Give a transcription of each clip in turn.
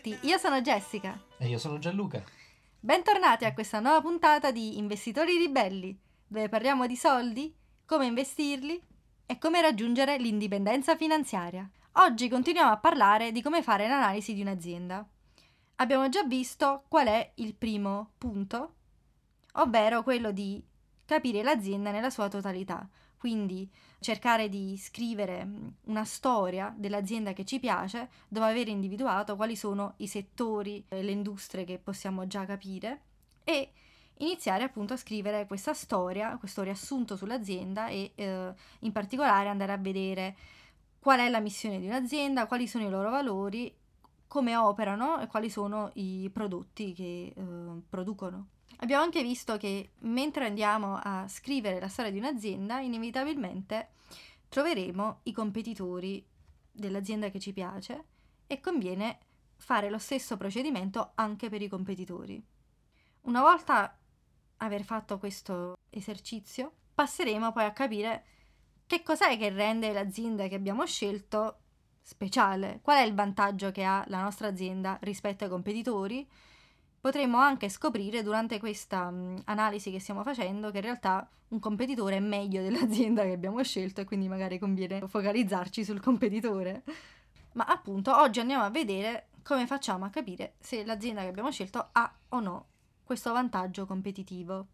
tutti, io sono Jessica. E io sono Gianluca. Bentornati a questa nuova puntata di Investitori Ribelli, dove parliamo di soldi, come investirli e come raggiungere l'indipendenza finanziaria. Oggi continuiamo a parlare di come fare l'analisi di un'azienda. Abbiamo già visto qual è il primo punto, ovvero quello di capire l'azienda nella sua totalità, quindi cercare di scrivere una storia dell'azienda che ci piace dopo aver individuato quali sono i settori e le industrie che possiamo già capire e iniziare appunto a scrivere questa storia, questo riassunto sull'azienda e eh, in particolare andare a vedere qual è la missione di un'azienda, quali sono i loro valori, come operano e quali sono i prodotti che eh, producono. Abbiamo anche visto che mentre andiamo a scrivere la storia di un'azienda, inevitabilmente troveremo i competitori dell'azienda che ci piace e conviene fare lo stesso procedimento anche per i competitori. Una volta aver fatto questo esercizio, passeremo poi a capire che cos'è che rende l'azienda che abbiamo scelto speciale, qual è il vantaggio che ha la nostra azienda rispetto ai competitori potremmo anche scoprire durante questa mh, analisi che stiamo facendo che in realtà un competitore è meglio dell'azienda che abbiamo scelto e quindi magari conviene focalizzarci sul competitore. Ma appunto oggi andiamo a vedere come facciamo a capire se l'azienda che abbiamo scelto ha o no questo vantaggio competitivo.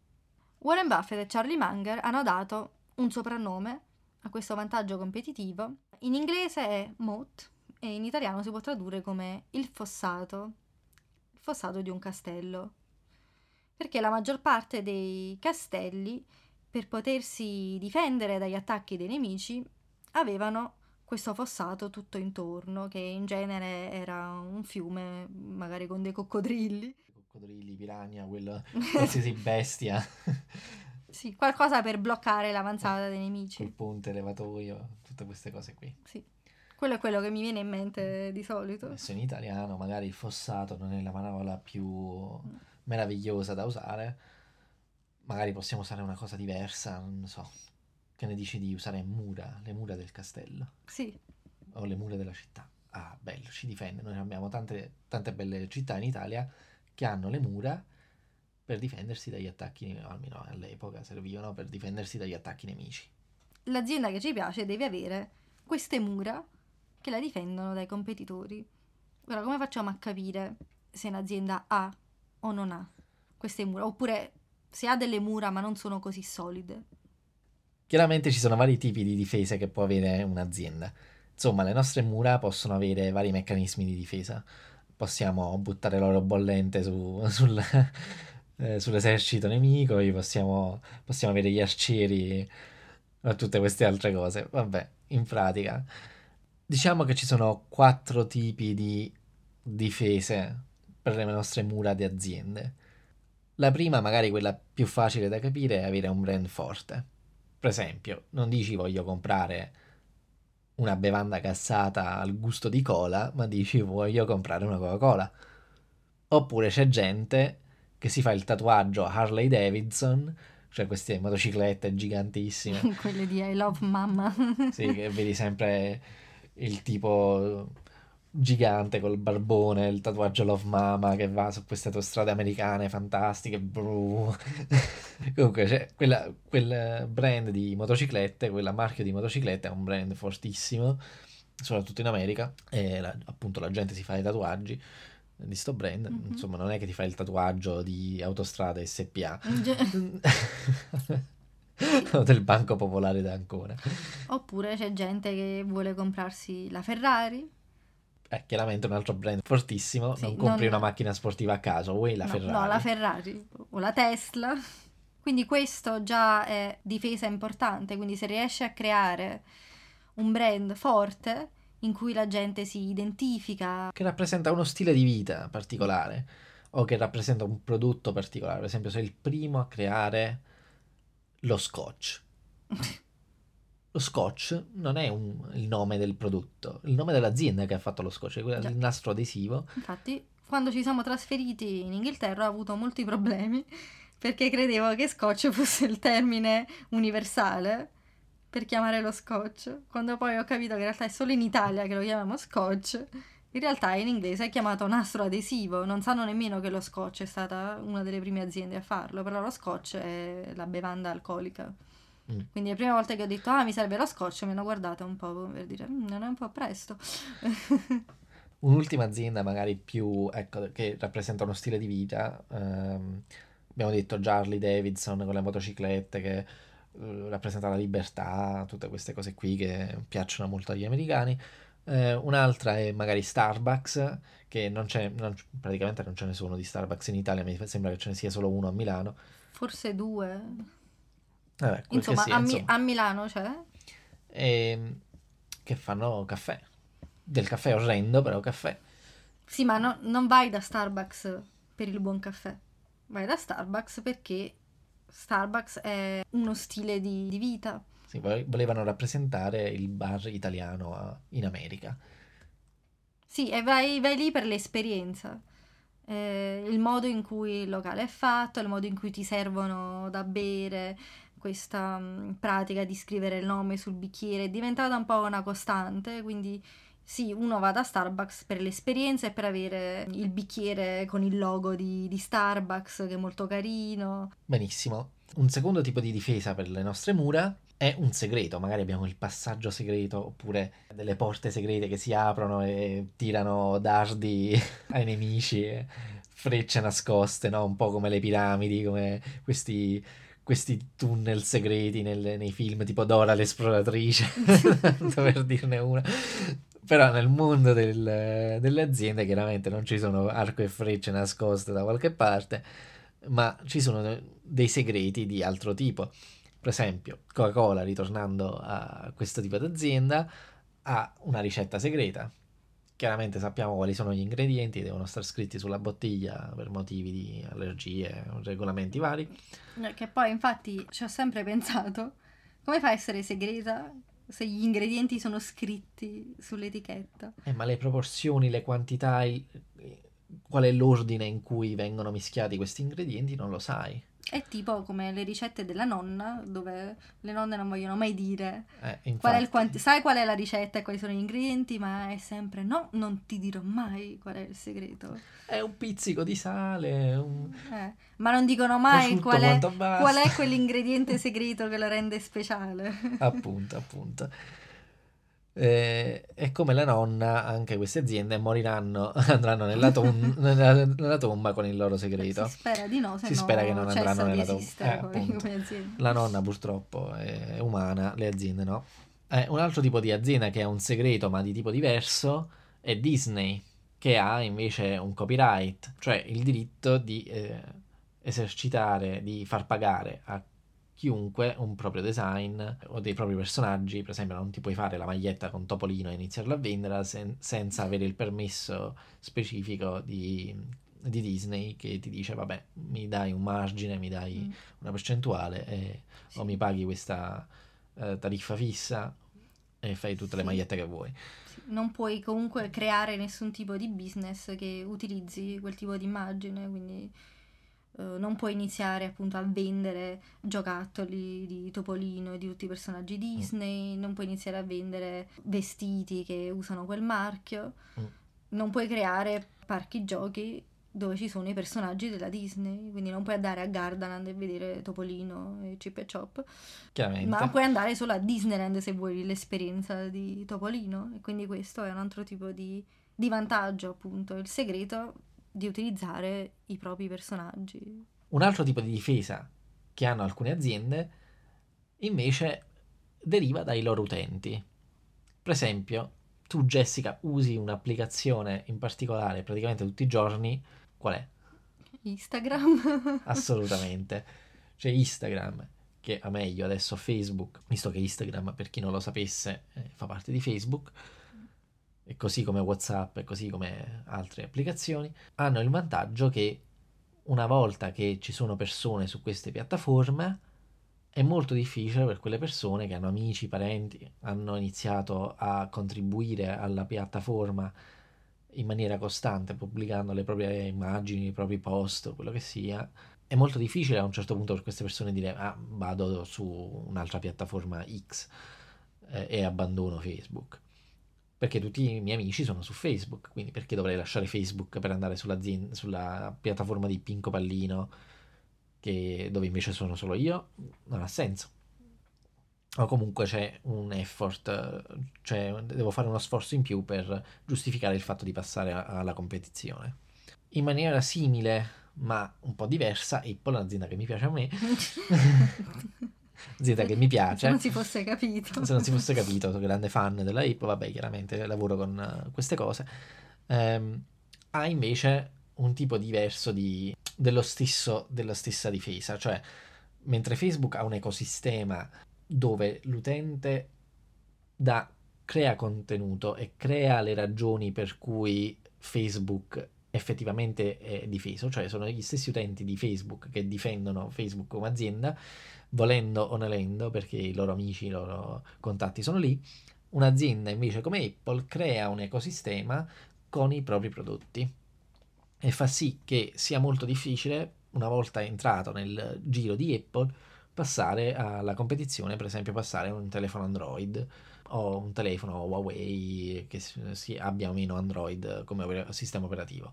Warren Buffett e Charlie Munger hanno dato un soprannome a questo vantaggio competitivo. In inglese è moat e in italiano si può tradurre come il fossato fossato di un castello. Perché la maggior parte dei castelli, per potersi difendere dagli attacchi dei nemici, avevano questo fossato tutto intorno, che in genere era un fiume, magari con dei coccodrilli. Coccodrilli, piranha, quello, qualsiasi bestia. sì, qualcosa per bloccare l'avanzata dei nemici. Il ponte, levatoio, tutte queste cose qui. Sì. Quello è quello che mi viene in mente di solito. Messo in italiano, magari il fossato non è la parola più meravigliosa da usare. Magari possiamo usare una cosa diversa, non so. Che ne dici di usare mura, le mura del castello? Sì. O le mura della città. Ah, bello, ci difende. Noi abbiamo tante, tante belle città in Italia che hanno le mura per difendersi dagli attacchi, almeno all'epoca servivano per difendersi dagli attacchi nemici. L'azienda che ci piace deve avere queste mura che la difendono dai competitori. Ora, come facciamo a capire se un'azienda ha o non ha queste mura? Oppure se ha delle mura ma non sono così solide? Chiaramente ci sono vari tipi di difese che può avere un'azienda. Insomma, le nostre mura possono avere vari meccanismi di difesa. Possiamo buttare l'oro bollente su, sul, eh, sull'esercito nemico, possiamo, possiamo avere gli arcieri tutte queste altre cose. Vabbè, in pratica Diciamo che ci sono quattro tipi di difese per le nostre mura di aziende. La prima, magari quella più facile da capire, è avere un brand forte. Per esempio, non dici voglio comprare una bevanda gassata al gusto di cola, ma dici voglio comprare una Coca-Cola. Oppure c'è gente che si fa il tatuaggio Harley Davidson, cioè queste motociclette gigantissime. Quelle di I Love Mama. sì, che vedi sempre il tipo gigante col barbone, il tatuaggio Love Mama che va su queste autostrade americane fantastiche. Comunque, c'è quella, quel brand di motociclette, quella marchio di motociclette è un brand fortissimo, soprattutto in America, e la, appunto la gente si fa i tatuaggi di sto brand, mm-hmm. insomma non è che ti fai il tatuaggio di autostrada SPA. o del Banco Popolare d'Ancona. Oppure c'è gente che vuole comprarsi la Ferrari. È chiaramente un altro brand fortissimo. Sì, non compri non... una macchina sportiva a caso, vuoi la no, Ferrari. No, la Ferrari o la Tesla. Quindi questo già è difesa importante, quindi se riesci a creare un brand forte in cui la gente si identifica. Che rappresenta uno stile di vita particolare o che rappresenta un prodotto particolare. Per esempio, sei il primo a creare lo scotch. Lo scotch non è un, il nome del prodotto, il nome dell'azienda che ha fatto lo scotch, è quello il nastro adesivo. Infatti, quando ci siamo trasferiti in Inghilterra ho avuto molti problemi perché credevo che scotch fosse il termine universale per chiamare lo scotch, quando poi ho capito che in realtà è solo in Italia che lo chiamiamo scotch In realtà in inglese è chiamato nastro adesivo, non sanno nemmeno che lo scotch è stata una delle prime aziende a farlo, però lo scotch è la bevanda alcolica. Mm. Quindi le prime volte che ho detto ah mi serve lo scotch mi hanno guardato un po' per dire mm, non è un po' presto. Un'ultima azienda magari più, ecco, che rappresenta uno stile di vita, ehm, abbiamo detto Charlie Davidson con le motociclette che eh, rappresenta la libertà, tutte queste cose qui che piacciono molto agli americani. Eh, un'altra è magari Starbucks, che non c'è, non, praticamente non ce ne sono di Starbucks in Italia, mi sembra che ce ne sia solo uno a Milano. Forse due. Vabbè, insomma, sia, a, Mi- a, Milano c'è. E, ehm, che fanno caffè. Del caffè orrendo, però caffè. Sì, ma no, non vai da Starbucks per il buon caffè. Vai da Starbucks perché Starbucks è uno stile di, di vita. Sì, volevano rappresentare il bar italiano in America. Sì, e vai, vai lì per l'esperienza. Eh, il modo in cui il locale è fatto, il modo in cui ti servono da bere, questa mh, pratica di scrivere il nome sul bicchiere è diventata un po' una costante, quindi sì, uno va da Starbucks per l'esperienza e per avere il bicchiere con il logo di, di Starbucks che è molto carino. Benissimo. Un secondo tipo di difesa per le nostre mura è un segreto, magari abbiamo il passaggio segreto oppure delle porte segrete che si aprono e tirano dardi ai nemici, frecce nascoste, no? un po' come le piramidi, come questi, questi tunnel segreti nel, nei film tipo Dora l'esploratrice, per dirne una. Però nel mondo del, delle aziende chiaramente non ci sono arco e frecce nascoste da qualche parte, ma ci sono dei segreti di altro tipo. Per esempio, Coca-Cola, ritornando a questo tipo di azienda, ha una ricetta segreta. Chiaramente sappiamo quali sono gli ingredienti, devono stare scritti sulla bottiglia per motivi di allergie, regolamenti vari. Che poi infatti ci ho sempre pensato, come fa a essere segreta se gli ingredienti sono scritti sull'etichetta. Eh, ma le proporzioni, le quantità, il, qual è l'ordine in cui vengono mischiati questi ingredienti non lo sai. È tipo come le ricette della nonna, dove le nonne non vogliono mai dire eh, qual è quanti- sai qual è la ricetta e quali sono gli ingredienti, ma è sempre no, non ti dirò mai qual è il segreto. È un pizzico di sale, un... eh, ma non dicono mai qual è, qual è quell'ingrediente segreto che lo rende speciale. appunto, appunto. Eh, e come la nonna, anche queste aziende moriranno, andranno nella, tom- nella, nella, tomba con il loro segreto. Si spera di no, si no spera che non andranno nella tomba. Eh, la nonna purtroppo è umana, le aziende no. Eh, un altro tipo di azienda che ha un segreto ma di tipo diverso è Disney, che ha invece un copyright, cioè il diritto di eh, esercitare, di far pagare a chiunque un proprio design o dei propri personaggi, per esempio non ti puoi fare la maglietta con Topolino e iniziarla a venderla sen- senza avere il permesso specifico di, di, Disney che ti dice vabbè mi dai un margine, mi dai mm. una percentuale e, sì. o mi paghi questa eh, tariffa fissa e fai tutte sì. le magliette che vuoi. Non puoi comunque creare nessun tipo di business che utilizzi quel tipo di immagine, quindi Uh, non puoi iniziare appunto a vendere giocattoli di Topolino e di tutti i personaggi Disney, mm. non puoi iniziare a vendere vestiti che usano quel marchio, mm. non puoi creare parchi giochi dove ci sono i personaggi della Disney, quindi non puoi andare a Gardaland e vedere Topolino e Chip e Chop, Chiaramente. ma puoi andare solo a Disneyland se vuoi l'esperienza di Topolino e quindi questo è un altro tipo di, di vantaggio appunto, il segreto di utilizzare i propri personaggi. Un altro tipo di difesa che hanno alcune aziende invece deriva dai loro utenti. Per esempio, tu Jessica usi un'applicazione in particolare praticamente tutti i giorni, qual è? Instagram. Assolutamente. C'è Instagram che a meglio adesso Facebook, visto che Instagram per chi non lo sapesse eh, fa parte di Facebook e così come WhatsApp e così come altre applicazioni, hanno il vantaggio che una volta che ci sono persone su queste piattaforme, è molto difficile per quelle persone che hanno amici, parenti, hanno iniziato a contribuire alla piattaforma in maniera costante, pubblicando le proprie immagini, i propri post, quello che sia. È molto difficile a un certo punto per queste persone dire ah, vado su un'altra piattaforma X eh, e abbandono Facebook perché tutti i miei amici sono su Facebook, quindi perché dovrei lasciare Facebook per andare sulla piattaforma di Pinco Pallino, che, dove invece sono solo io? Non ha senso. O comunque c'è un effort, cioè devo fare uno sforzo in più per giustificare il fatto di passare alla competizione. In maniera simile, ma un po' diversa, Apple è un'azienda che mi piace a me. azienda che mi piace. Se non si fosse capito. Se non si fosse capito, sono grande fan della hip, vabbè, chiaramente lavoro con uh, queste cose. Um, ha invece un tipo diverso di, dello stesso, della stessa difesa, cioè mentre Facebook ha un ecosistema dove l'utente da, crea contenuto e crea le ragioni per cui Facebook effettivamente è difeso, cioè sono gli stessi utenti di Facebook che difendono Facebook come azienda, volendo o nolendo, perché i loro amici, i loro contatti sono lì. Un'azienda invece come Apple crea un ecosistema con i propri prodotti e fa sì che sia molto difficile, una volta entrato nel giro di Apple, passare alla competizione, per esempio passare un telefono Android o un telefono Huawei che abbia o meno Android come sistema operativo.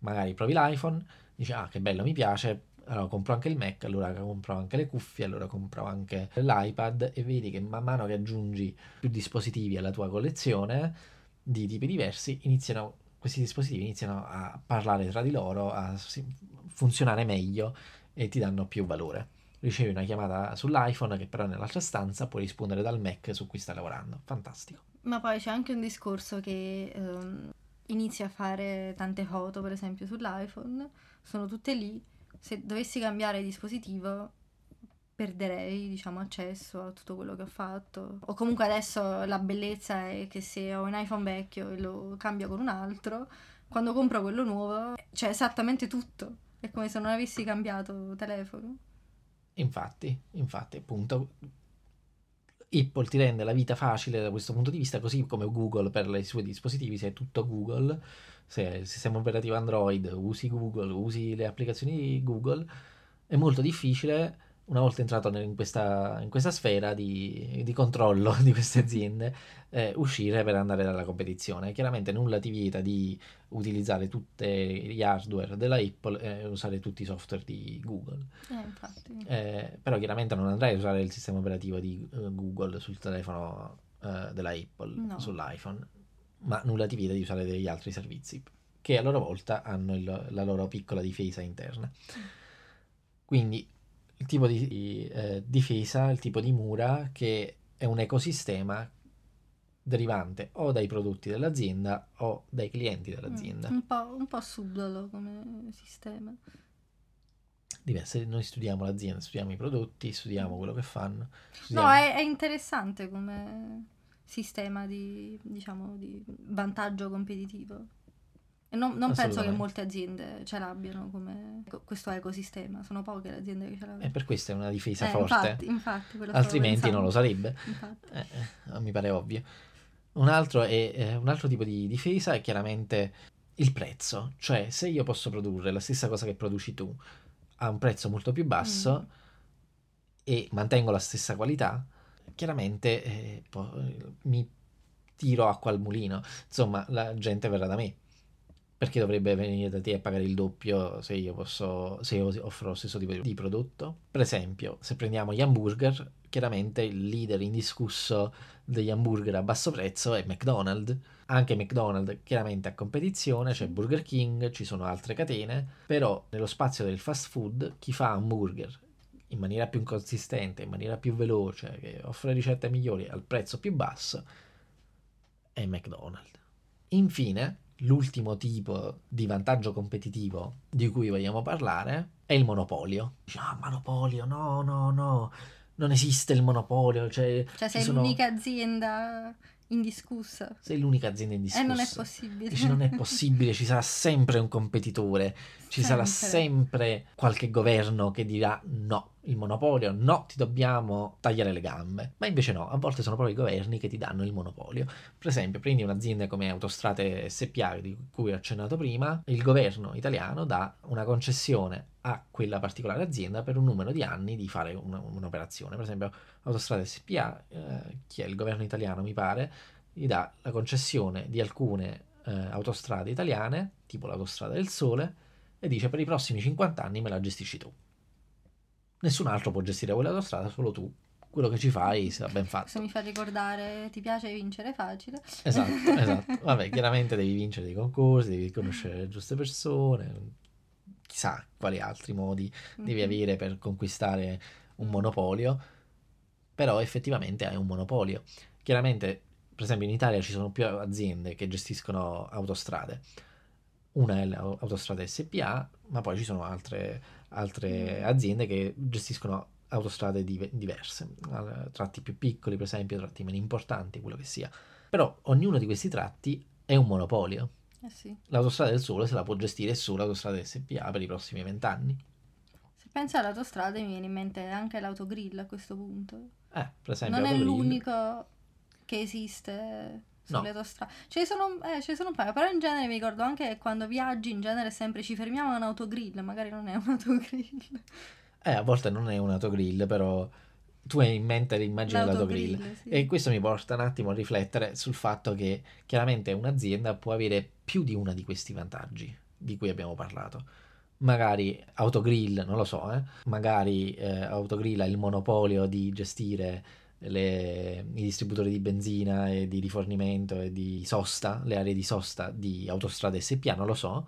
Magari provi l'iPhone, dici ah che bello mi piace, allora compro anche il Mac, allora compro anche le cuffie, allora compro anche l'iPad e vedi che man mano che aggiungi più dispositivi alla tua collezione di tipi diversi, iniziano, questi dispositivi iniziano a parlare tra di loro, a funzionare meglio e ti danno più valore. Ricevi una chiamata sull'iPhone che però è nell'altra stanza puoi rispondere dal Mac su cui stai lavorando. Fantastico. Ma poi c'è anche un discorso che um, inizi a fare tante foto, per esempio sull'iPhone, sono tutte lì se dovessi cambiare dispositivo perderei diciamo accesso a tutto quello che ho fatto. O comunque adesso la bellezza è che se ho un iPhone vecchio e lo cambio con un altro quando compro quello nuovo c'è esattamente tutto. È come se non avessi cambiato telefono. Infatti infatti appunto Apple ti rende la vita facile da questo punto di vista così come Google per i suoi dispositivi se è tutto Google se il sistema operativo Android, usi Google, usi le applicazioni Google, è molto difficile, una volta entrato in questa, in questa sfera di, di, controllo di queste aziende, eh, uscire per andare dalla competizione. Chiaramente nulla ti vieta di utilizzare tutti gli hardware della Apple e usare tutti i software di Google. Eh, eh, però chiaramente non andrai a usare il sistema operativo di uh, Google sul telefono uh, della Apple, no. sull'iPhone ma nulla ti vieta di usare degli altri servizi che a loro volta hanno il, la loro piccola difesa interna. Quindi il tipo di eh, difesa, il tipo di mura che è un ecosistema derivante o dai prodotti dell'azienda o dai clienti dell'azienda. Mm, un, po', un po' subdolo come sistema. Diverse, noi studiamo l'azienda, studiamo i prodotti, studiamo quello che fanno. Studiamo... No, è, è interessante come sistema di, diciamo, di vantaggio competitivo. Non, non penso che molte aziende ce l'abbiano come questo ecosistema, sono poche le aziende che ce l'hanno. E per questo è una difesa eh, forte. Infatti, infatti, Altrimenti non lo sarebbe. Eh, eh, mi pare ovvio. Un altro, è, eh, un altro tipo di difesa è chiaramente il prezzo, cioè se io posso produrre la stessa cosa che produci tu a un prezzo molto più basso mm. e mantengo la stessa qualità, chiaramente eh, po- mi tiro acqua al mulino. Insomma, la gente verrà da me. Perché dovrebbe venire da te a pagare il doppio se io posso, se io offro lo stesso tipo di prodotto? Per esempio, se prendiamo gli hamburger, chiaramente il leader indiscusso degli hamburger a basso prezzo è McDonald's. Anche McDonald's chiaramente a competizione, c'è Burger King, ci sono altre catene, però nello spazio del fast food chi fa hamburger in maniera più consistente, in maniera più veloce, che offre ricette migliori al prezzo più basso, è McDonald's. Infine, l'ultimo tipo di vantaggio competitivo di cui vogliamo parlare è il monopolio. Ah, monopolio, no, no, no, non esiste il monopolio. Cioè, cioè sei sono... l'unica azienda indiscussa. Sei l'unica azienda indiscussa. E non è possibile. Dici, non è possibile, ci sarà sempre un competitore, ci sempre. sarà sempre qualche governo che dirà no, il monopolio, no, ti dobbiamo tagliare le gambe. Ma invece no, a volte sono proprio i governi che ti danno il monopolio. Per esempio, prendi un'azienda come Autostrade SPA, di cui ho accennato prima, il governo italiano dà una concessione a quella particolare azienda per un numero di anni di fare un, un'operazione. Per esempio, Autostrade SPA, eh, chi è il governo italiano mi pare, gli dà la concessione di alcune eh, autostrade italiane, tipo l'autostrada del Sole, e dice per i prossimi 50 anni me la gestisci tu. Nessun altro può gestire quell'autostrada, solo tu. Quello che ci fai sia ben fatto. Questo mi fa ricordare ti piace vincere facile. Esatto, esatto. Vabbè, chiaramente devi vincere dei concorsi, devi conoscere le giuste persone, chissà quali altri modi devi Mhm. avere per conquistare un monopolio, però effettivamente hai un monopolio. Chiaramente, per esempio in Italia ci sono più aziende che gestiscono autostrade. Una è l'Autostrada SPA, ma poi ci sono altre, altre Mm. aziende che gestiscono autostrade dive- diverse, tratti più piccoli per esempio, tratti meno importanti, quello che sia. Però ognuno di questi tratti è un monopolio. Eh sì. L'autostrada del Sole se la può gestire solo l'autostrada SPA per i prossimi vent'anni. Se pensi all'autostrada mi viene in mente anche l'autogrill a questo punto. Eh, per esempio, Non è l'unico che esiste sulle No. autostrade. Ce ne sono, eh, ce ne sono un paio, però in genere mi ricordo anche che quando viaggi in genere sempre ci fermiamo a un autogrill, magari non è un autogrill. Eh, a volte non è un autogrill, però tu hai in mente l'immagine dell'autogrill. L'autogrill, sì. E questo mi porta un attimo a riflettere sul fatto che chiaramente un'azienda può avere più di uno di questi vantaggi di cui abbiamo parlato. Magari Autogrill, non lo so, eh, magari eh, Autogrill ha il monopolio di gestire le- i distributori di benzina e di rifornimento e di sosta, le aree di sosta di Autostrade SPA, non lo so,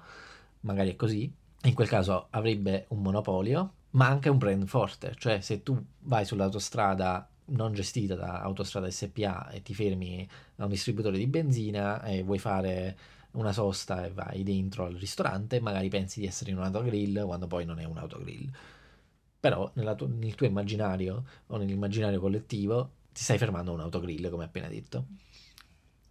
magari è così. In quel caso avrebbe un monopolio, ma anche un brand forte, cioè se tu vai sull'autostrada non gestita da Autostrada SPA e ti fermi a un distributore di benzina e vuoi fare una sosta e vai dentro al ristorante, magari pensi di essere in un autogrill quando poi non è un autogrill. Però nella tu- nel tuo immaginario o nell'immaginario collettivo ti stai fermando a un autogrill, come appena detto.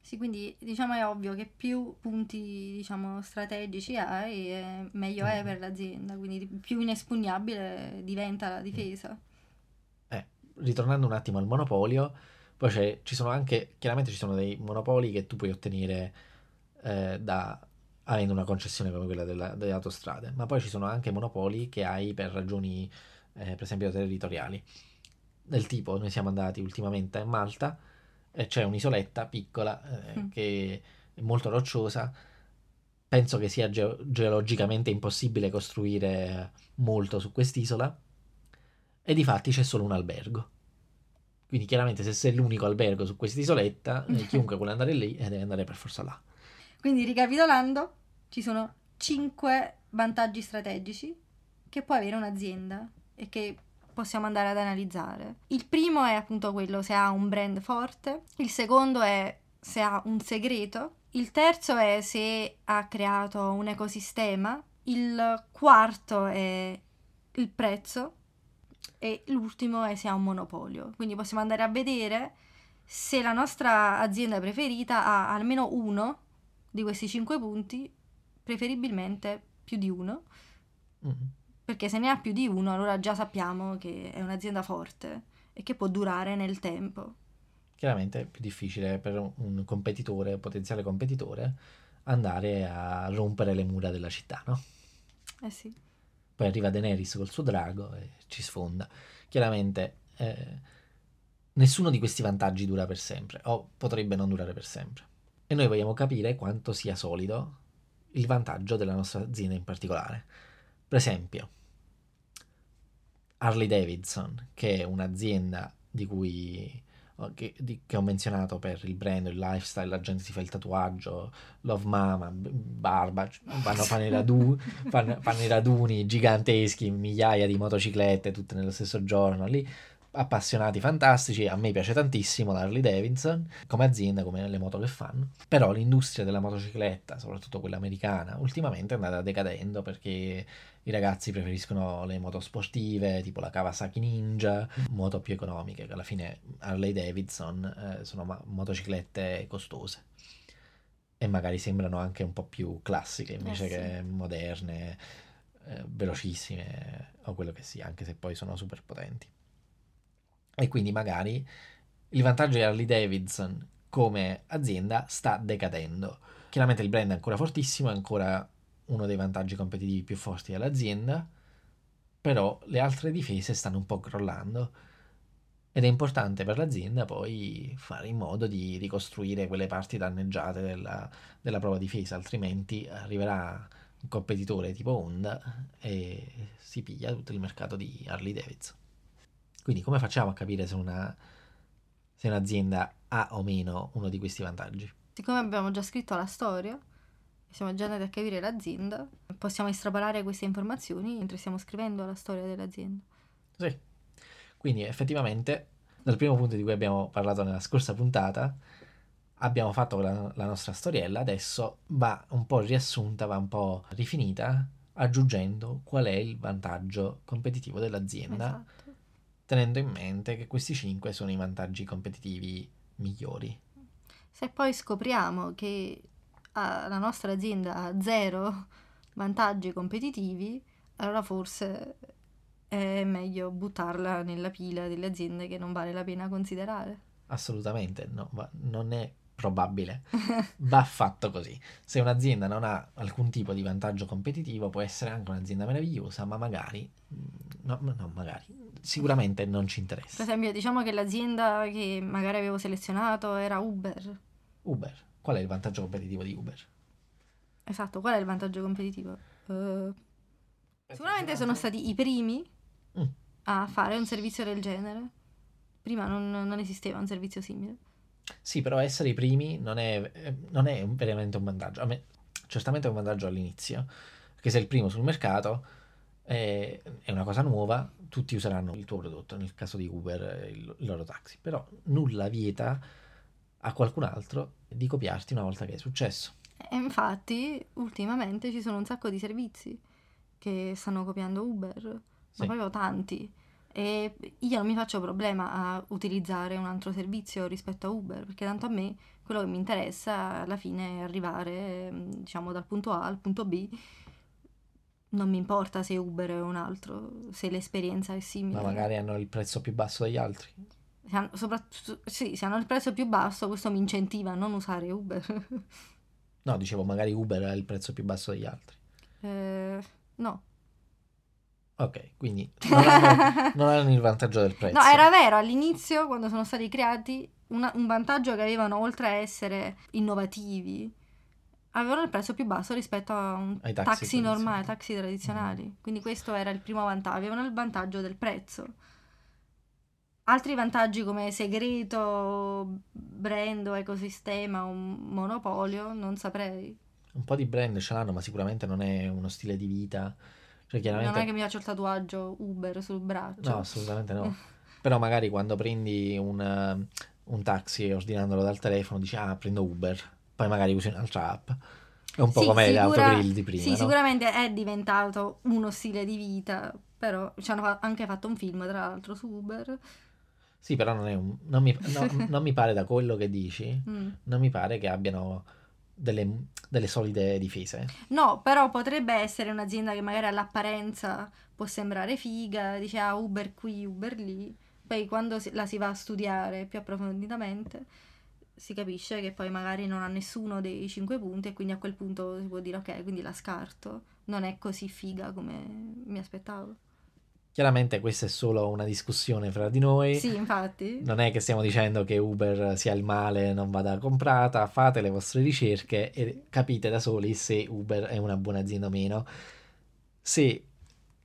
Sì, quindi diciamo è ovvio che più punti diciamo strategici hai, meglio è Mhm. per l'azienda, quindi più inespugnabile diventa la difesa. Eh, ritornando un attimo al monopolio, poi c'è- ci sono anche, chiaramente ci sono dei monopoli che tu puoi ottenere eh, da, avendo una concessione come quella della- delle autostrade, ma poi ci sono anche monopoli che hai per ragioni, eh, per esempio, territoriali. Del tipo, noi siamo andati ultimamente a Malta e c'è un'isoletta piccola eh, Mm. che è molto rocciosa. Penso che sia geo- geologicamente impossibile costruire molto su quest'isola e di fatti c'è solo un albergo. Quindi chiaramente se sei l'unico albergo su quest'isoletta, eh, chiunque vuole andare lì eh, deve andare per forza là. Quindi ricapitolando, ci sono 5 vantaggi strategici che può avere un'azienda e che possiamo andare ad analizzare. Il primo è appunto quello se ha un brand forte, il secondo è se ha un segreto, il terzo è se ha creato un ecosistema, il quarto è il prezzo e l'ultimo è se ha un monopolio. Quindi possiamo andare a vedere se la nostra azienda preferita ha almeno uno di questi cinque punti, preferibilmente più di uno, Mm. Perché se ne ha più di uno allora già sappiamo che è un'azienda forte e che può durare nel tempo. Chiaramente è più difficile per un- competitore, un potenziale competitore, andare a rompere le mura della città, no? Eh sì. Poi arriva Daenerys col suo drago e ci sfonda. Chiaramente eh, nessuno di questi vantaggi dura per sempre, o potrebbe non durare per sempre. E noi vogliamo capire quanto sia solido il vantaggio della nostra azienda in particolare. Per esempio, Harley Davidson, che è un'azienda di cui che, di- che ho menzionato per il brand, il lifestyle, la gente si fa il tatuaggio, Love Mama, barba, vanno a fare i radu- fanno, fanno i raduni giganteschi, migliaia di motociclette tutte nello stesso giorno lì. Appassionati fantastici, a me piace tantissimo l'Harley Davidson come azienda, come le moto che fanno. Però l'industria della motocicletta, soprattutto quella americana, ultimamente è andata decadendo perché i ragazzi preferiscono le moto sportive, tipo la Kawasaki Ninja, moto più economiche, che alla fine Harley Davidson eh, sono ma- motociclette costose. E magari sembrano anche un po' più classiche invece Eh sì. che moderne, eh, velocissime o quello che sia, anche se poi sono super potenti. E quindi magari il vantaggio di Harley Davidson come azienda sta decadendo. Chiaramente il brand è ancora fortissimo, è ancora uno dei vantaggi competitivi più forti dell'azienda, però le altre difese stanno un po' crollando ed è importante per l'azienda poi fare in modo di ricostruire quelle parti danneggiate della, della prova difesa, altrimenti arriverà un competitore tipo Honda e si piglia tutto il mercato di Harley Davidson. Quindi come facciamo a capire se, una, se un'azienda ha o meno uno di questi vantaggi? Siccome abbiamo già scritto la storia, siamo già andati a capire l'azienda, possiamo estrapolare queste informazioni mentre stiamo scrivendo la storia dell'azienda. Sì. Quindi effettivamente, dal primo punto di cui abbiamo parlato nella scorsa puntata, abbiamo fatto la, la nostra storiella, adesso va un po' riassunta, va un po' rifinita, aggiungendo qual è il vantaggio competitivo dell'azienda, Esatto. Tenendo in mente che questi 5 sono i vantaggi competitivi migliori. Se poi scopriamo che ah, la nostra azienda ha zero vantaggi competitivi, allora forse è meglio buttarla nella pila delle aziende che non vale la pena considerare. Assolutamente, no, va- non è probabile. Va fatto così. Se un'azienda non ha alcun tipo di vantaggio competitivo, può essere anche un'azienda meravigliosa, ma magari, mm, no, no, magari, sicuramente non ci Per interessa. esempio, diciamo che l'azienda che magari avevo selezionato era Uber. Uber, qual è il vantaggio competitivo di Uber? Esatto, qual è il vantaggio competitivo? Eh, sicuramente sono stati i primi Mm. a fare un servizio del genere. Prima non, non esisteva un servizio simile. Sì, però essere i primi non è, eh, non è veramente un vantaggio. A me, certamente è un vantaggio all'inizio, perché sei il primo sul mercato, eh, è una cosa nuova, tutti useranno il tuo prodotto, nel caso di Uber, eh, il, il loro taxi, però nulla vieta a qualcun altro di copiarti una volta che è successo. E infatti, ultimamente ci sono un sacco di servizi che stanno copiando Uber, ma Sì. proprio tanti. E io non mi faccio problema a utilizzare un altro servizio rispetto a Uber, perché tanto a me quello che mi interessa alla fine è arrivare, mm, diciamo, dal punto A al punto B. Non mi importa se Uber è un altro, se l'esperienza è simile. Ma magari hanno il prezzo più basso degli altri. Se hanno, soprattutto, sì, se hanno il prezzo più basso, questo mi incentiva a non usare Uber. No, dicevo, magari Uber ha il prezzo più basso degli altri. Eh, no. Ok, quindi non hanno, non hanno il vantaggio del prezzo. No, era vero, all'inizio, quando sono stati creati, una- un vantaggio che avevano, oltre a essere innovativi, avevano il prezzo più basso rispetto a un Ai taxi, taxi normale, taxi tradizionali. Quindi questo era il primo vantaggio, avevano il vantaggio del prezzo. Altri vantaggi come segreto, brand o ecosistema, un monopolio, non saprei. Un po' di brand ce l'hanno, ma sicuramente non è uno stile di vita. Cioè, chiaramente... Non è che mi faccio il tatuaggio Uber sul braccio. No, assolutamente no. Però magari quando prendi un, eh, un taxi ordinandolo dal telefono dici ah prendo Uber, poi magari usi un'altra app. È un po' Sì, come sicura- autogrill di prima, Sì, no? sicuramente è diventato uno stile di vita, però ci hanno anche fatto un film, tra l'altro, su Uber. Sì, però non, è un- non mi, no, non mi pare da quello che dici, Mm. non mi pare che abbiano delle, delle solide difese. No, però potrebbe essere un'azienda che magari all'apparenza può sembrare figa, dice ah Uber qui, Uber lì, poi quando la si va a studiare più approfonditamente si capisce che poi magari non ha nessuno dei cinque punti e quindi a quel punto si può dire ok, quindi la scarto, non è così figa come mi aspettavo. Chiaramente questa è solo una discussione fra di noi. Sì, infatti. Non è che stiamo dicendo che Uber sia il male, non vada comprata, fate le vostre ricerche e capite da soli se Uber è una buona azienda o meno. Se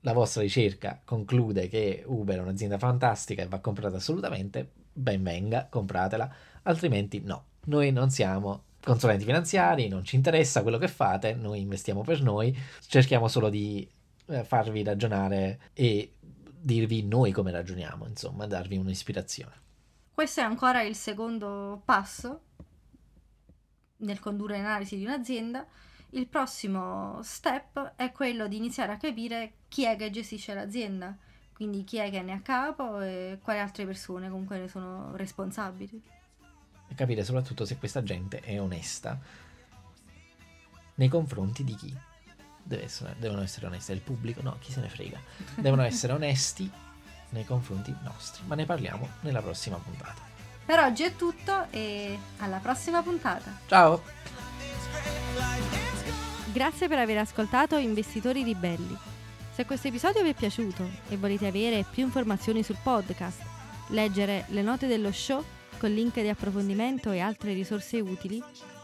la vostra ricerca conclude che Uber è un'azienda fantastica e va comprata assolutamente, ben venga, compratela, altrimenti no. Noi non siamo consulenti finanziari, non ci interessa quello che fate, noi investiamo per noi, cerchiamo solo di eh, farvi ragionare e dirvi noi come ragioniamo, insomma, darvi un'ispirazione. Questo è ancora il secondo passo nel condurre l'analisi di un'azienda. Il prossimo step è quello di iniziare a capire chi è che gestisce l'azienda, quindi chi è che ne è a capo e quali altre persone comunque ne sono responsabili. E capire soprattutto se questa gente è onesta nei confronti di chi. Deve essere- devono essere onesti del pubblico, no, chi se ne frega. Devono essere onesti nei confronti nostri, ma ne parliamo nella prossima puntata. Per oggi è tutto e alla prossima puntata. Ciao! Grazie per aver ascoltato Investitori Ribelli. Se questo episodio vi è piaciuto e volete avere più informazioni sul podcast leggere le note dello show con link di approfondimento e altre risorse utili,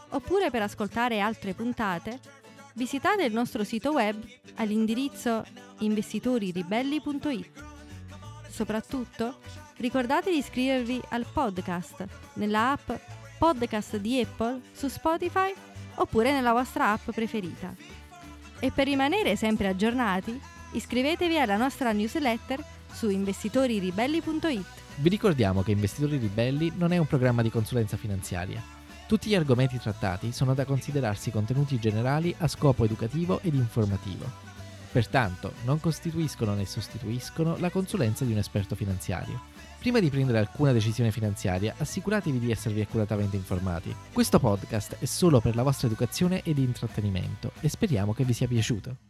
oppure per ascoltare altre puntate, visitate il nostro sito web all'indirizzo investitoriribelli.it. Soprattutto, ricordate di iscrivervi al podcast nella app Podcast di Apple su Spotify oppure nella vostra app preferita. E per rimanere sempre aggiornati, iscrivetevi alla nostra newsletter su investitoriribelli.it. Vi ricordiamo che Investitori Ribelli non è un programma di consulenza finanziaria. Tutti gli argomenti trattati sono da considerarsi contenuti generali a scopo educativo ed informativo. Pertanto, non costituiscono né sostituiscono la consulenza di un esperto finanziario. Prima di prendere alcuna decisione finanziaria, assicuratevi di esservi accuratamente informati. Questo podcast è solo per la vostra educazione ed intrattenimento e speriamo che vi sia piaciuto.